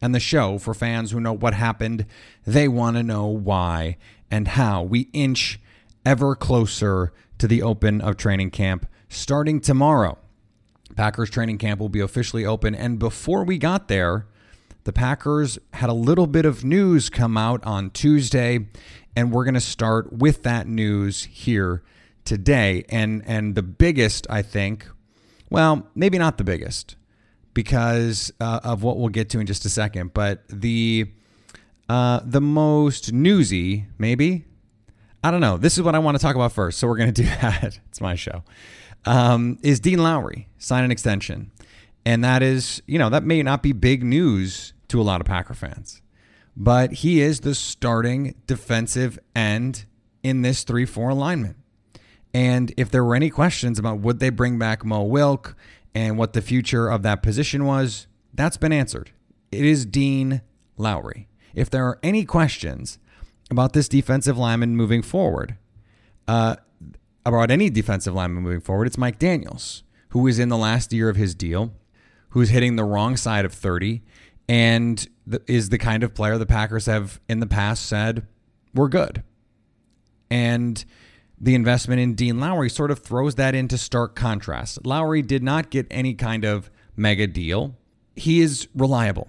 and the show for fans who know what happened. They want to know why and how we inch ever closer to the open of training camp starting tomorrow. Packers training camp will be officially open. And before we got there, the Packers had a little bit of news come out on Tuesday, and we're going to start with that news here today. And and the biggest, I think, well, maybe not the biggest, because uh, of what we'll get to in just a second. But the uh, the most newsy, maybe. I don't know. This is what I want to talk about first, so we're going to do that. it's my show. Um, is Dean Lowry sign an extension? And that is, you know, that may not be big news to a lot of Packer fans, but he is the starting defensive end in this 3 4 alignment. And if there were any questions about would they bring back Mo Wilk and what the future of that position was, that's been answered. It is Dean Lowry. If there are any questions about this defensive lineman moving forward, uh, about any defensive lineman moving forward, it's Mike Daniels, who is in the last year of his deal, who's hitting the wrong side of 30, and is the kind of player the Packers have in the past said, we're good. And the investment in Dean Lowry sort of throws that into stark contrast. Lowry did not get any kind of mega deal. He is reliable.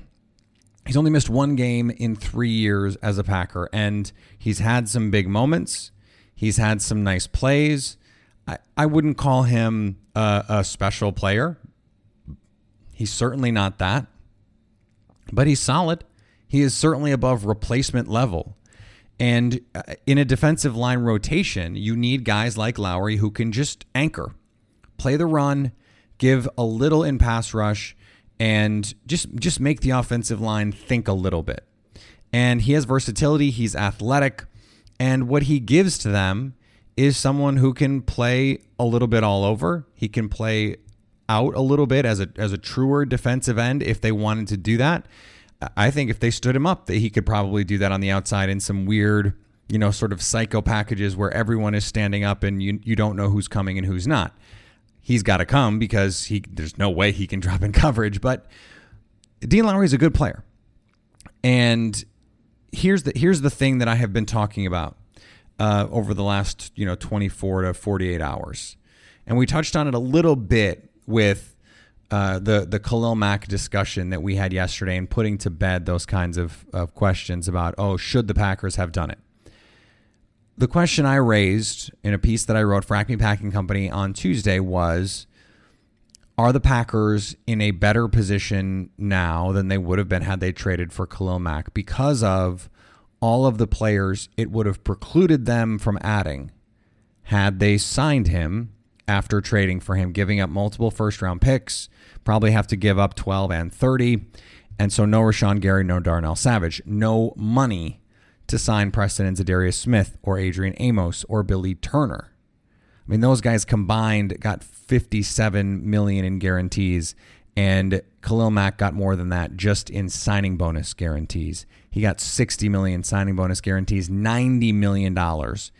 He's only missed one game in three years as a Packer, and he's had some big moments. He's had some nice plays. I, I wouldn't call him a, a special player. He's certainly not that, but he's solid. He is certainly above replacement level. And uh, in a defensive line rotation, you need guys like Lowry who can just anchor, play the run, give a little in pass rush, and just just make the offensive line think a little bit. And he has versatility, he's athletic, and what he gives to them is someone who can play a little bit all over. He can play out a little bit as a as a truer defensive end if they wanted to do that. I think if they stood him up, that he could probably do that on the outside in some weird, you know, sort of psycho packages where everyone is standing up and you you don't know who's coming and who's not. He's got to come because he there's no way he can drop in coverage. But Dean Lowry is a good player, and here's the here's the thing that I have been talking about uh, over the last you know 24 to 48 hours, and we touched on it a little bit with uh, the the Khalil Mack discussion that we had yesterday and putting to bed those kinds of, of questions about oh should the Packers have done it. The question I raised in a piece that I wrote for Acme Packing Company on Tuesday was are the Packers in a better position now than they would have been had they traded for Khalil Mack because of all of the players it would have precluded them from adding had they signed him after trading for him, giving up multiple first round picks, probably have to give up 12 and 30. And so no Rashan Gary, no Darnell Savage, no money to sign Preston and Za'Darius Smith or Adrian Amos or Billy Turner. I mean, those guys combined got 57 million in guarantees, and Khalil Mack got more than that just in signing bonus guarantees. He got 60 million signing bonus guarantees, 90 million dollars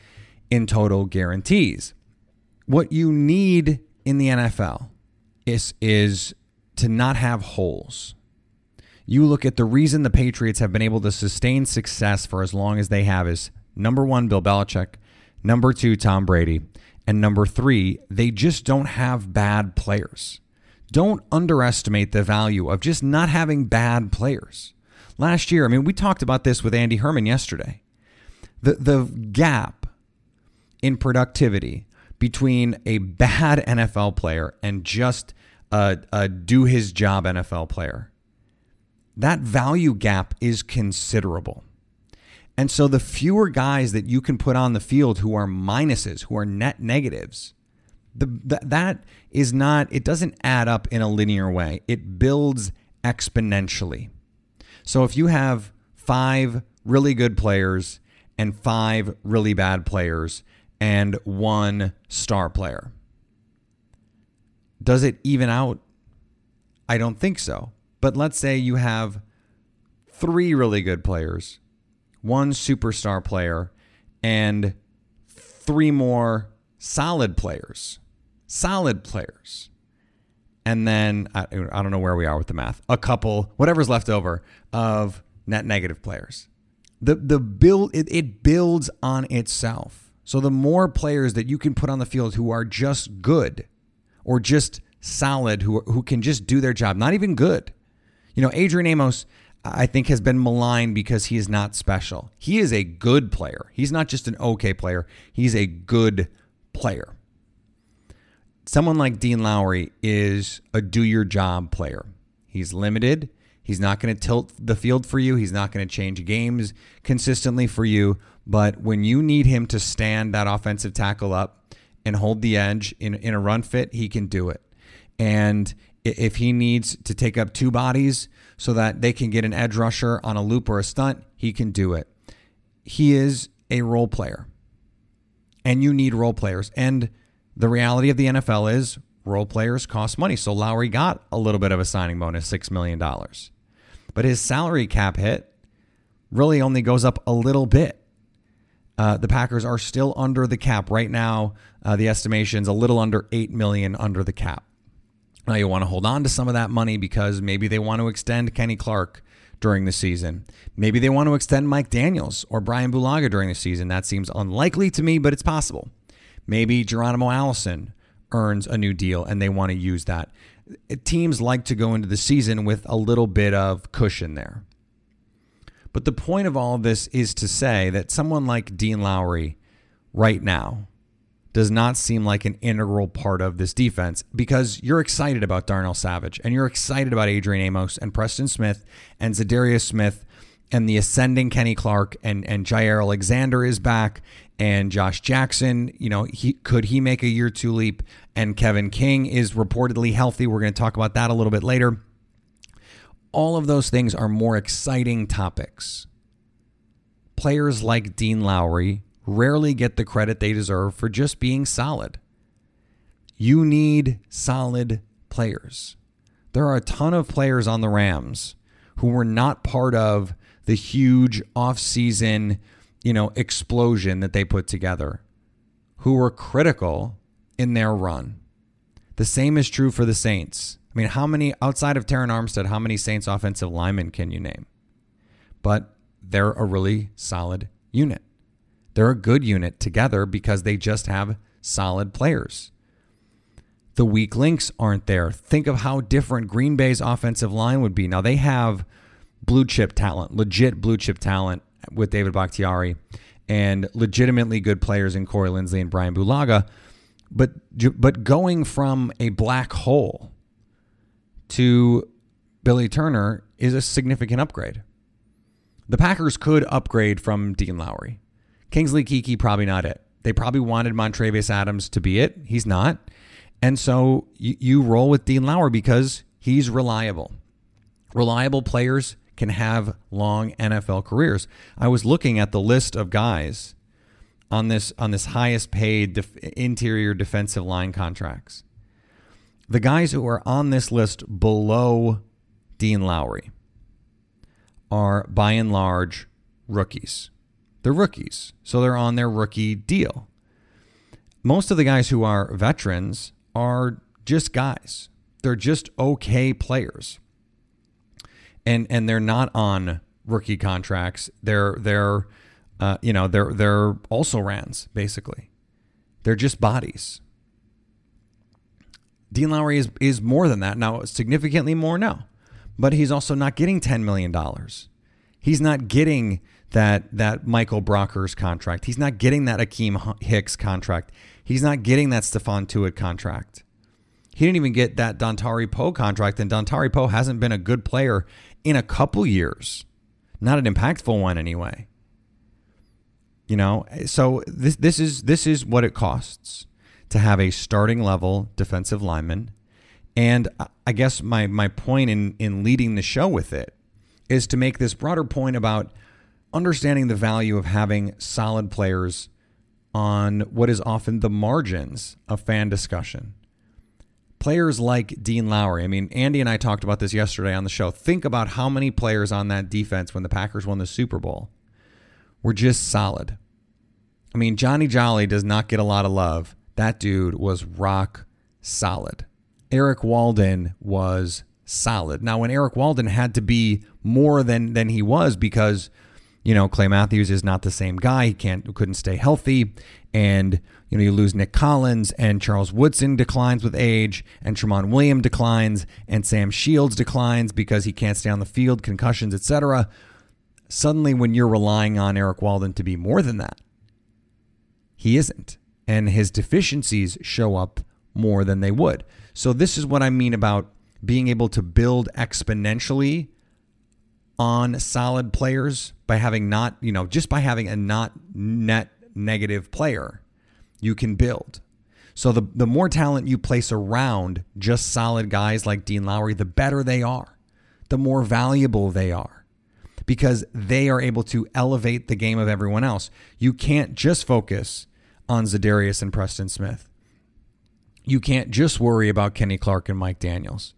in total guarantees. What you need in the NFL is is to not have holes. You look at the reason the Patriots have been able to sustain success for as long as they have is number 1 Bill Belichick, number 2 Tom Brady, and number 3 they just don't have bad players. Don't underestimate the value of just not having bad players. Last year, I mean, we talked about this with Andy Herman yesterday. The the gap in productivity between a bad NFL player and just a, a do his job NFL player. That value gap is considerable. And so the fewer guys that you can put on the field who are minuses, who are net negatives, the, the, that is not, it doesn't add up in a linear way. It builds exponentially. So if you have five really good players and five really bad players and one star player, does it even out? I don't think so. But let's say you have three really good players, one superstar player, and three more solid players. Solid players. And then I, I don't know where we are with the math. A couple, whatever's left over of net negative players. The the build it, it builds on itself. So the more players that you can put on the field who are just good or just solid, who who can just do their job, not even good. You know, Adrian Amos, I think, has been maligned because he is not special. He is a good player. He's not just an okay player. He's a good player. Someone like Dean Lowry is a do your job player. He's limited. He's not going to tilt the field for you. He's not going to change games consistently for you. But when you need him to stand that offensive tackle up and hold the edge in, in a run fit, he can do it. And if he needs to take up two bodies so that they can get an edge rusher on a loop or a stunt, he can do it. He is a role player. And you need role players. And the reality of the NFL is role players cost money. So Lowry got a little bit of a signing bonus, $6 million. But his salary cap hit really only goes up a little bit. Uh, the Packers are still under the cap right now. Uh, the estimation's a little under eight million under the cap. Now you want to hold on to some of that money because maybe they want to extend Kenny Clark during the season. Maybe they want to extend Mike Daniels or Brian Bulaga during the season. That seems unlikely to me, but it's possible. Maybe Geronimo Allison earns a new deal and they want to use that. Teams like to go into the season with a little bit of cushion there. But the point of all this is to say that someone like Dean Lowry right now does not seem like an integral part of this defense because you're excited about Darnell Savage and you're excited about Adrian Amos and Preston Smith and Za'Darius Smith and the ascending Kenny Clark and and Jaire Alexander is back and Josh Jackson, you know, he could he make a year two leap and Kevin King is reportedly healthy. We're going to talk about that a little bit later all of those things are more exciting topics. Players like Dean Lowry rarely get the credit they deserve for just being solid. You need solid players. There are a ton of players on the Rams who were not part of the huge offseason, you know, explosion that they put together, who were critical in their run. The same is true for the Saints. I mean, how many outside of Terron Armstead, how many Saints offensive linemen can you name? But they're a really solid unit. They're a good unit together because they just have solid players. The weak links aren't there. Think of how different Green Bay's offensive line would be. Now they have blue chip talent, legit blue chip talent with David Bakhtiari and legitimately good players in Corey Linsley and Brian Bulaga. But but going from a black hole to Billy Turner is a significant upgrade. The Packers could upgrade from Dean Lowry. Kingsley Keke, probably not it. They probably wanted Montravius Adams to be it. He's not. And so you, you roll with Dean Lowry because he's reliable. Reliable players can have long NFL careers. I was looking at the list of guys on this on this highest paid def- interior defensive line contracts. The guys who are on this list below Dean Lowry are by and large rookies. They're rookies, so they're on their rookie deal. Most of the guys who are veterans are just guys. They're just okay players. And and they're not on rookie contracts. They're they're uh, you know, they're they're also rans basically. They're just bodies. Dean Lowry is is more than that now, significantly more now, but he's also not getting ten million dollars. He's not getting that that Michael Brockers contract. He's not getting that Akiem Hicks contract. He's not getting that Stephon Tuitt contract. He didn't even get that Dontari Poe contract, and Dontari Poe hasn't been a good player in a couple years. Not an impactful one anyway. You know, so this this is this is what it costs to have a starting level defensive lineman. And I guess my my point in in leading the show with it is to make this broader point about understanding the value of having solid players on what is often the margins of fan discussion. Players like Dean Lowry. I mean, Andy and I talked about this yesterday on the show. Think about how many players on that defense when the Packers won the Super Bowl were just solid. I mean, Johnny Jolly does not get a lot of love. That dude was rock solid. Erik Walden was solid. Now, when Erik Walden had to be more than than he was because you know Clay Matthews is not the same guy. He can't couldn't stay healthy, and you know you lose Nick Collins and Charles Woodson declines with age, and Tramon William declines, and Sam Shields declines because he can't stay on the field, concussions, etc suddenly when you're relying on Erik Walden to be more than that, he isn't. And his deficiencies show up more than they would. So, this is what I mean about being able to build exponentially on solid players by having not, you know, just by having a not net negative player, you can build. So, the, the more talent you place around just solid guys like Dean Lowry, the better they are, the more valuable they are because they are able to elevate the game of everyone else. You can't just focus on Za'Darius and Preston Smith. You can't just worry about Kenny Clark and Mike Daniels.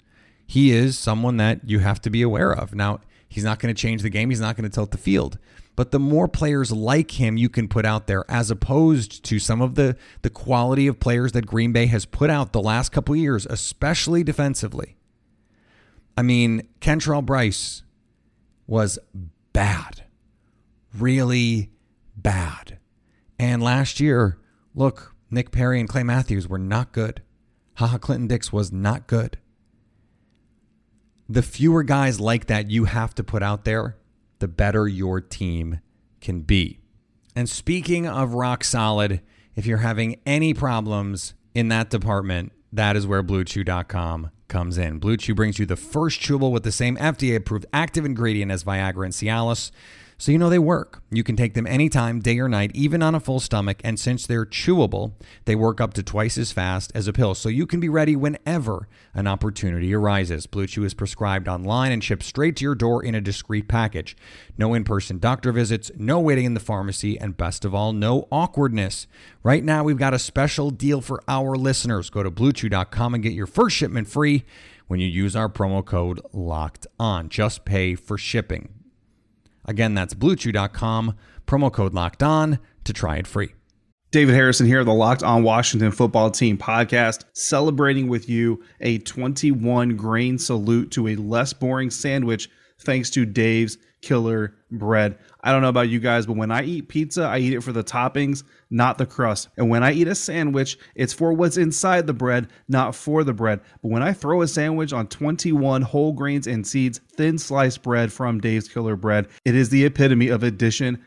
He is someone that you have to be aware of. Now, he's not going to change the game, he's not going to tilt the field. But the more players like him you can put out there, as opposed to some of the, the quality of players that Green Bay has put out the last couple years, especially defensively. I mean, Kentrell Brice was bad, really bad. And last year, look, Nick Perry and Clay Matthews were not good. Ha Ha Clinton-Dix was not good. The fewer guys like that you have to put out there, the better your team can be. And speaking of rock solid, if you're having any problems in that department, that is where BlueChew.com comes in. Blue Chew brings you the first chewable with the same FDA approved active ingredient as Viagra and Cialis. So you know they work. You can take them anytime, day or night, even on a full stomach. And since they're chewable, they work up to twice as fast as a pill. So you can be ready whenever an opportunity arises. Blue Chew is prescribed online and shipped straight to your door in a discreet package. No in person doctor visits, no waiting in the pharmacy, and best of all, no awkwardness. Right now, we've got a special deal for our listeners. Go to bluechew.com and get your first shipment free when you use our promo code locked on. Just pay for shipping. Again, that's bluechew.com, promo code locked on to try it free. David Harrison here, the Locked On Washington Football Team podcast, celebrating with you a 21 grain salute to a less boring sandwich thanks to Dave's Killer Bread. I don't know about you guys, but when I eat pizza, I eat it for the toppings not the crust. And when I eat a sandwich, it's for what's inside the bread, not for the bread. But when I throw a sandwich on 21 whole grains and seeds, thin sliced bread from Dave's Killer Bread, it is the epitome of addition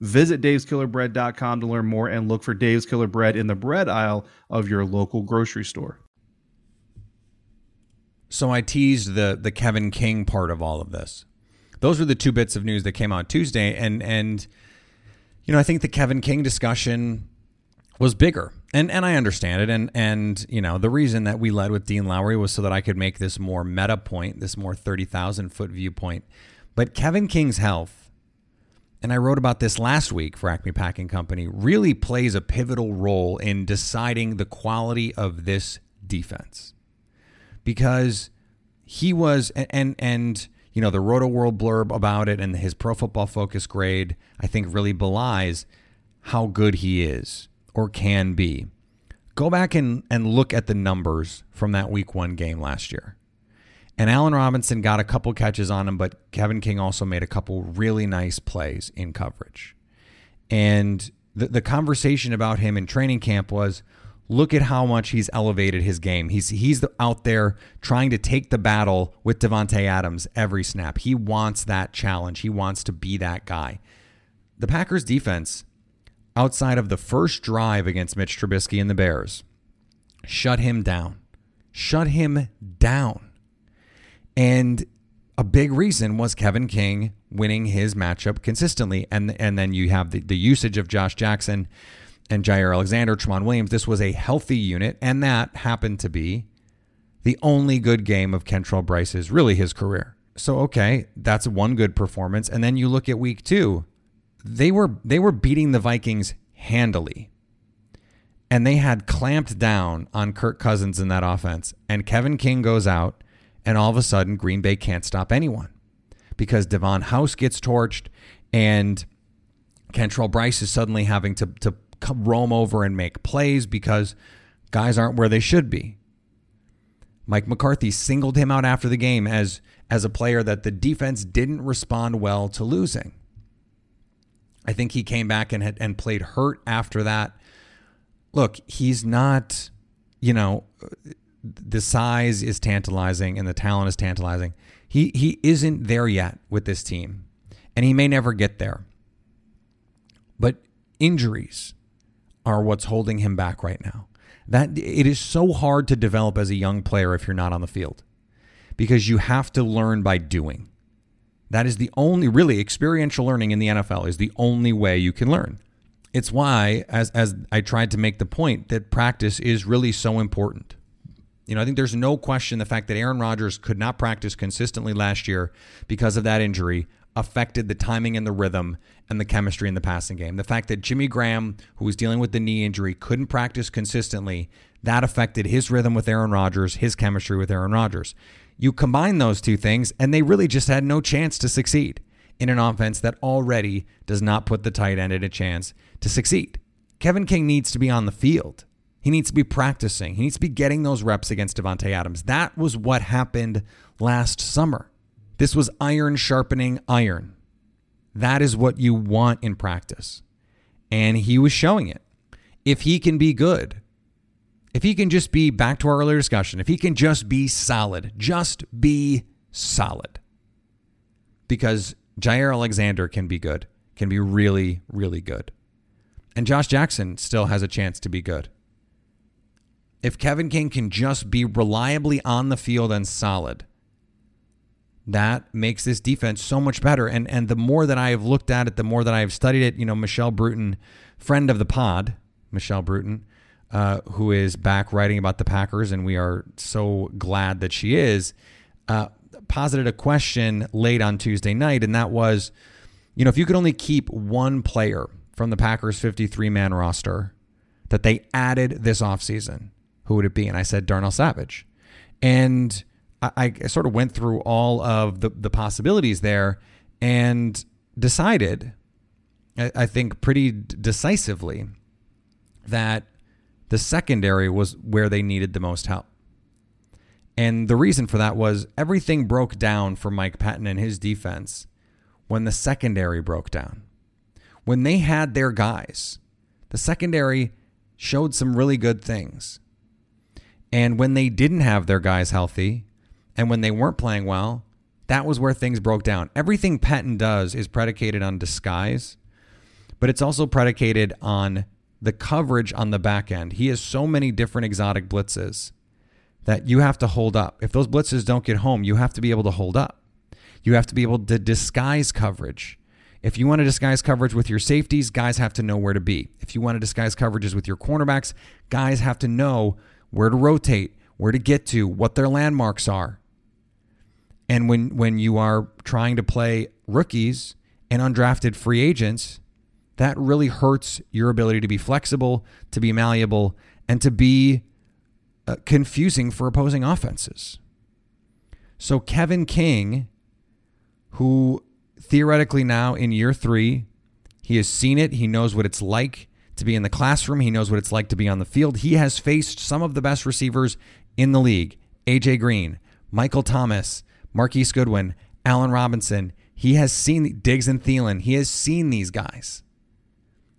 Visit daveskillerbread.com to learn more and look for Dave's Killer Bread in the bread aisle of your local grocery store. So I teased the the Kevin King part of all of this. Those were the two bits of news that came out Tuesday, and and you know I think the Kevin King discussion was bigger, and and I understand it, and and you know the reason that we led with Dean Lowry was so that I could make this more meta point, this more thirty thousand foot viewpoint. But Kevin King's health, and I wrote about this last week for Acme Packing Company, really plays a pivotal role in deciding the quality of this defense because he was and and, and you know the Rotoworld blurb about it and his Pro Football Focus grade I think really belies how good he is or can be. Go back and, and look at the numbers from that week one game last year. And Allen Robinson got a couple catches on him, but Kevin King also made a couple really nice plays in coverage. And the, the conversation about him in training camp was look at how much he's elevated his game. He's he's out there trying to take the battle with Davante Adams every snap. He wants that challenge. He wants to be that guy. The Packers defense outside of the first drive against Mitch Trubisky and the Bears shut him down. Shut him down. And a big reason was Kevin King winning his matchup consistently. And and then you have the, the usage of Josh Jackson and Jaire Alexander, Tramon Williams. This was a healthy unit, and that happened to be the only good game of Kentrell Brice's really his career. So okay, that's one good performance. And then you look at week two, they were they were beating the Vikings handily. And they had clamped down on Kirk Cousins in that offense. And Kevin King goes out, and all of a sudden Green Bay can't stop anyone. Because Davon House gets torched and Kentrell Brice is suddenly having to, to roam over and make plays because guys aren't where they should be. Mike McCarthy singled him out after the game as as a player that the defense didn't respond well to losing. I think he came back and had, and played hurt after that. Look, he's not, you know, the size is tantalizing and the talent is tantalizing. He he isn't there yet with this team, and he may never get there. But injuries, are what's holding him back right now. That it is so hard to develop as a young player if you're not on the field. Because you have to learn by doing. That is the only really experiential learning in the NFL is the only way you can learn. It's why as as I tried to make the point that practice is really so important. You know, I think there's no question the fact that Aaron Rodgers could not practice consistently last year because of that injury affected the timing and the rhythm and the chemistry in the passing game. The fact that Jimmy Graham, who was dealing with the knee injury, couldn't practice consistently, that affected his rhythm with Aaron Rodgers, his chemistry with Aaron Rodgers. You combine those two things, and they really just had no chance to succeed in an offense that already does not put the tight end in a chance to succeed. Kevin King needs to be on the field. He needs to be practicing. He needs to be getting those reps against Davante Adams. That was what happened last summer. This was iron sharpening iron. That is what you want in practice. And he was showing it. If he can be good, if he can just be back to our earlier discussion, if he can just be solid, just be solid. Because Jaire Alexander can be good, can be really, really good. And Josh Jackson still has a chance to be good. If Kevin King can just be reliably on the field and solid, that makes this defense so much better. And and the more that I have looked at it, the more that I have studied it. You know, Michelle Bruton, friend of the pod, Michelle Bruton, uh, who is back writing about the Packers, and we are so glad that she is. Uh, posited a question late on Tuesday night, and that was, you know, if you could only keep one player from the Packers 53 man roster that they added this offseason, who would it be? And I said Darnell Savage. And I, I sort of went through all of the, the possibilities there and decided, I, I think pretty decisively, that the secondary was where they needed the most help. And the reason for that was everything broke down for Mike Pettine and his defense when the secondary broke down. When they had their guys, the secondary showed some really good things. And when they didn't have their guys healthy, and when they weren't playing well, that was where things broke down. Everything Pettine does is predicated on disguise, but it's also predicated on the coverage on the back end. He has so many different exotic blitzes that you have to hold up. If those blitzes don't get home, you have to be able to hold up. You have to be able to disguise coverage. If you want to disguise coverage with your safeties, guys have to know where to be. If you want to disguise coverages with your cornerbacks, guys have to know where to rotate, where to get to, what their landmarks are. And when when you are trying to play rookies and undrafted free agents, that really hurts your ability to be flexible, to be malleable, and to be uh, confusing for opposing offenses. So Kevin King, who theoretically now in year three, he has seen it. He knows what it's like to be in the classroom. He knows what it's like to be on the field. He has faced some of the best receivers in the league AJ Green, Michael Thomas, Marquise Goodwin, Allen Robinson. He has seen Diggs and Thielen. He has seen these guys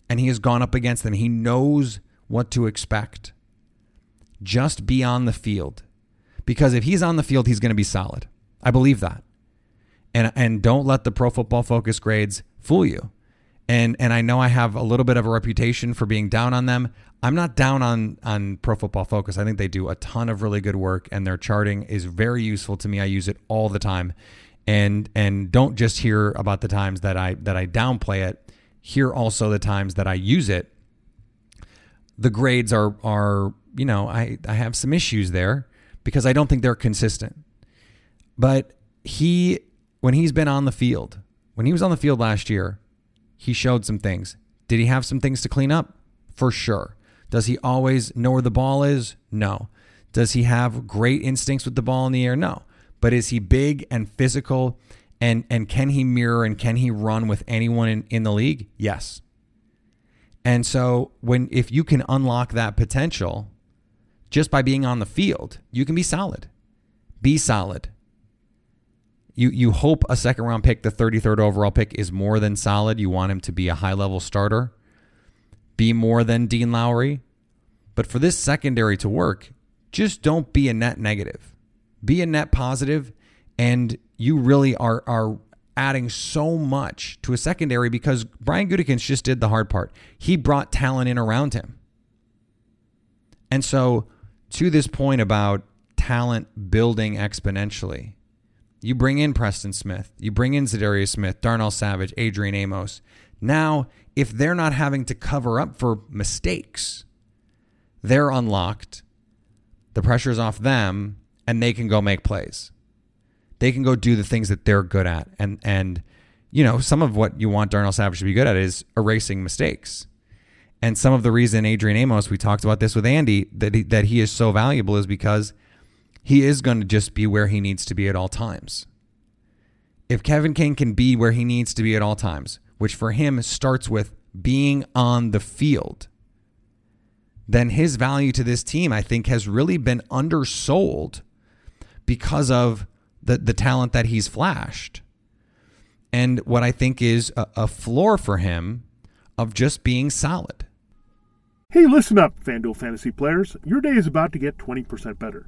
and he has gone up against them. He knows what to expect. Just be on the field. Because if he's on the field, he's going to be solid. I believe that and and don't let the pro football focus grades fool you. And and I know I have a little bit of a reputation for being down on them. I'm not down on on Pro Football Focus. I think they do a ton of really good work and their charting is very useful to me. I use it all the time. And and don't just hear about the times that I that I downplay it. Hear also the times that I use it. The grades are are, you know, I I have some issues there because I don't think they're consistent. But he when he's been on the field, when he was on the field last year, he showed some things. Did he have some things to clean up? For sure. Does he always know where the ball is? No. Does he have great instincts with the ball in the air? No. But is he big and physical and and can he mirror and can he run with anyone in, in the league? Yes. And so when if you can unlock that potential just by being on the field, you can be solid. Be solid you you hope a second round pick, the 33rd overall pick, is more than solid. You want him to be a high level starter, be more than Dean Lowry. But for this secondary to work, just don't be a net negative. Be a net positive, and you really are are adding so much to a secondary because Brian Gutekunst just did the hard part. He brought talent in around him. And so to this point about talent building exponentially, you bring in Preston Smith, you bring in Za'Darius Smith, Darnell Savage, Adrian Amos. Now, if they're not having to cover up for mistakes, they're unlocked. The pressure's off them, and they can go make plays. They can go do the things that they're good at. And and you know, some of what you want Darnell Savage to be good at is erasing mistakes. And some of the reason Adrian Amos, we talked about this with Andy, that he, that he is so valuable is because he is going to just be where he needs to be at all times. If Kevin King can be where he needs to be at all times, which for him starts with being on the field, then his value to this team, I think, has really been undersold because of the, the talent that he's flashed. And what I think is a, a floor for him of just being solid. Hey, listen up, FanDuel fantasy players. Your day is about to get 20% better.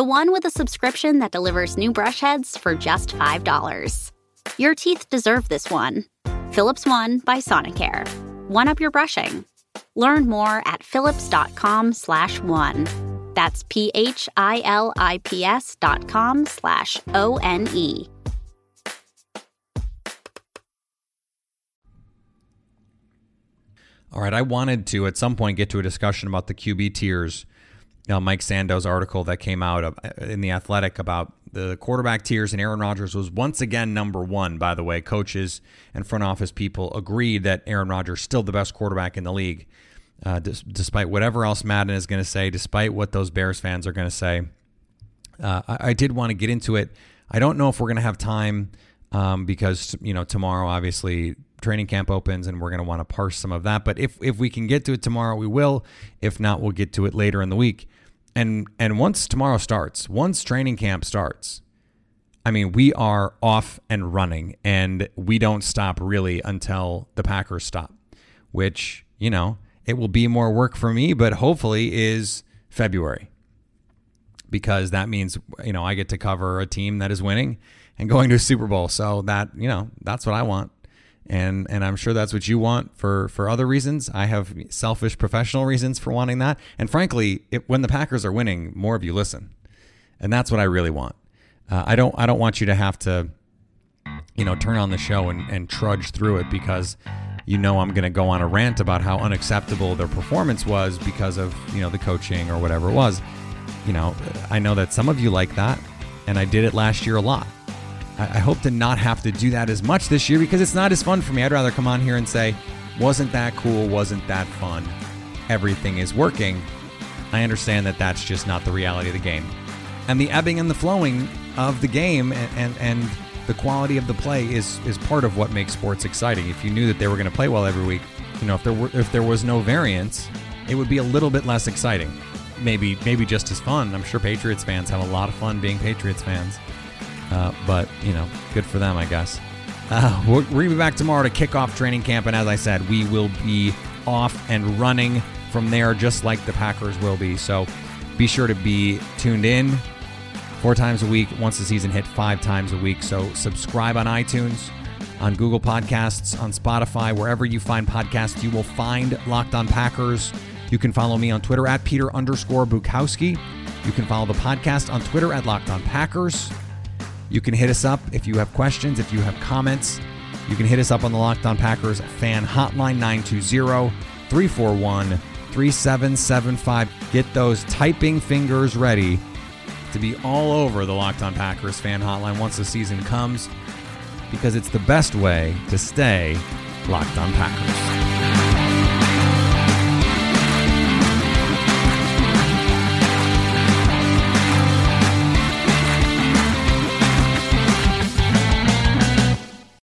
The one with a subscription that delivers new brush heads for just $5. Your teeth deserve this one. Philips One by Sonicare. One up your brushing. Learn more at philips.com slash one. That's P-H-I-L-I-P-S dot com slash O-N-E. All right, I wanted to at some point get to a discussion about the QB tiers. Know, Mike Sando's article that came out in the Athletic about the quarterback tiers, and Aaron Rodgers was once again number one. By the way, coaches and front office people agreed that Aaron Rodgers still the best quarterback in the league, uh, despite whatever else Madden is going to say, despite what those Bears fans are going to say. Uh, I, I, did want to get into it. I don't know if we're going to have time um, because you know tomorrow, obviously, training camp opens and we're going to want to parse some of that. But if if we can get to it tomorrow, we will. If not, we'll get to it later in the week. And and once tomorrow starts, once training camp starts, I mean, we are off and running and we don't stop really until the Packers stop, which, you know, it will be more work for me, but hopefully is February. Because that means, you know, I get to cover a team that is winning and going to a Super Bowl. So that, you know, that's what I want and and I'm sure that's what you want for for other reasons. I have selfish professional reasons for wanting that, and frankly, it, when the Packers are winning, more of you listen, and that's what I really want. Uh, I don't I don't want you to have to, you know, turn on the show and, and trudge through it because you know I'm going to go on a rant about how unacceptable their performance was because of you know the coaching or whatever it was. You know, I know that some of you like that, and I did it last year a lot. I hope to not have to do that as much this year because it's not as fun for me. I'd rather come on here and say, wasn't that cool? Wasn't that fun? Everything is working. I understand that that's just not the reality of the game. And the ebbing and the flowing of the game and, and, and the quality of the play is, is part of what makes sports exciting. If you knew that they were going to play well every week, you know, if there were if there was no variance, it would be a little bit less exciting. Maybe maybe just as fun. I'm sure Patriots fans have a lot of fun being Patriots fans. Uh, but, you know, good for them, I guess. Uh, we're, we're be back tomorrow to kick off training camp. And as I said, we will be off and running from there, just like the Packers will be. So be sure to be tuned in four times a week. Once the season hit, five times a week. So subscribe on iTunes, on Google Podcasts, on Spotify, wherever you find podcasts, you will find Locked On Packers. You can follow me on Twitter at Peter underscore Bukowski. You can follow the podcast on Twitter at Locked On Packers. You can hit us up if you have questions, if you have comments. You can hit us up on the Locked On Packers fan hotline 920 341 3775. Get those typing fingers ready to be all over the Locked On Packers fan hotline once the season comes because it's the best way to stay Locked On Packers.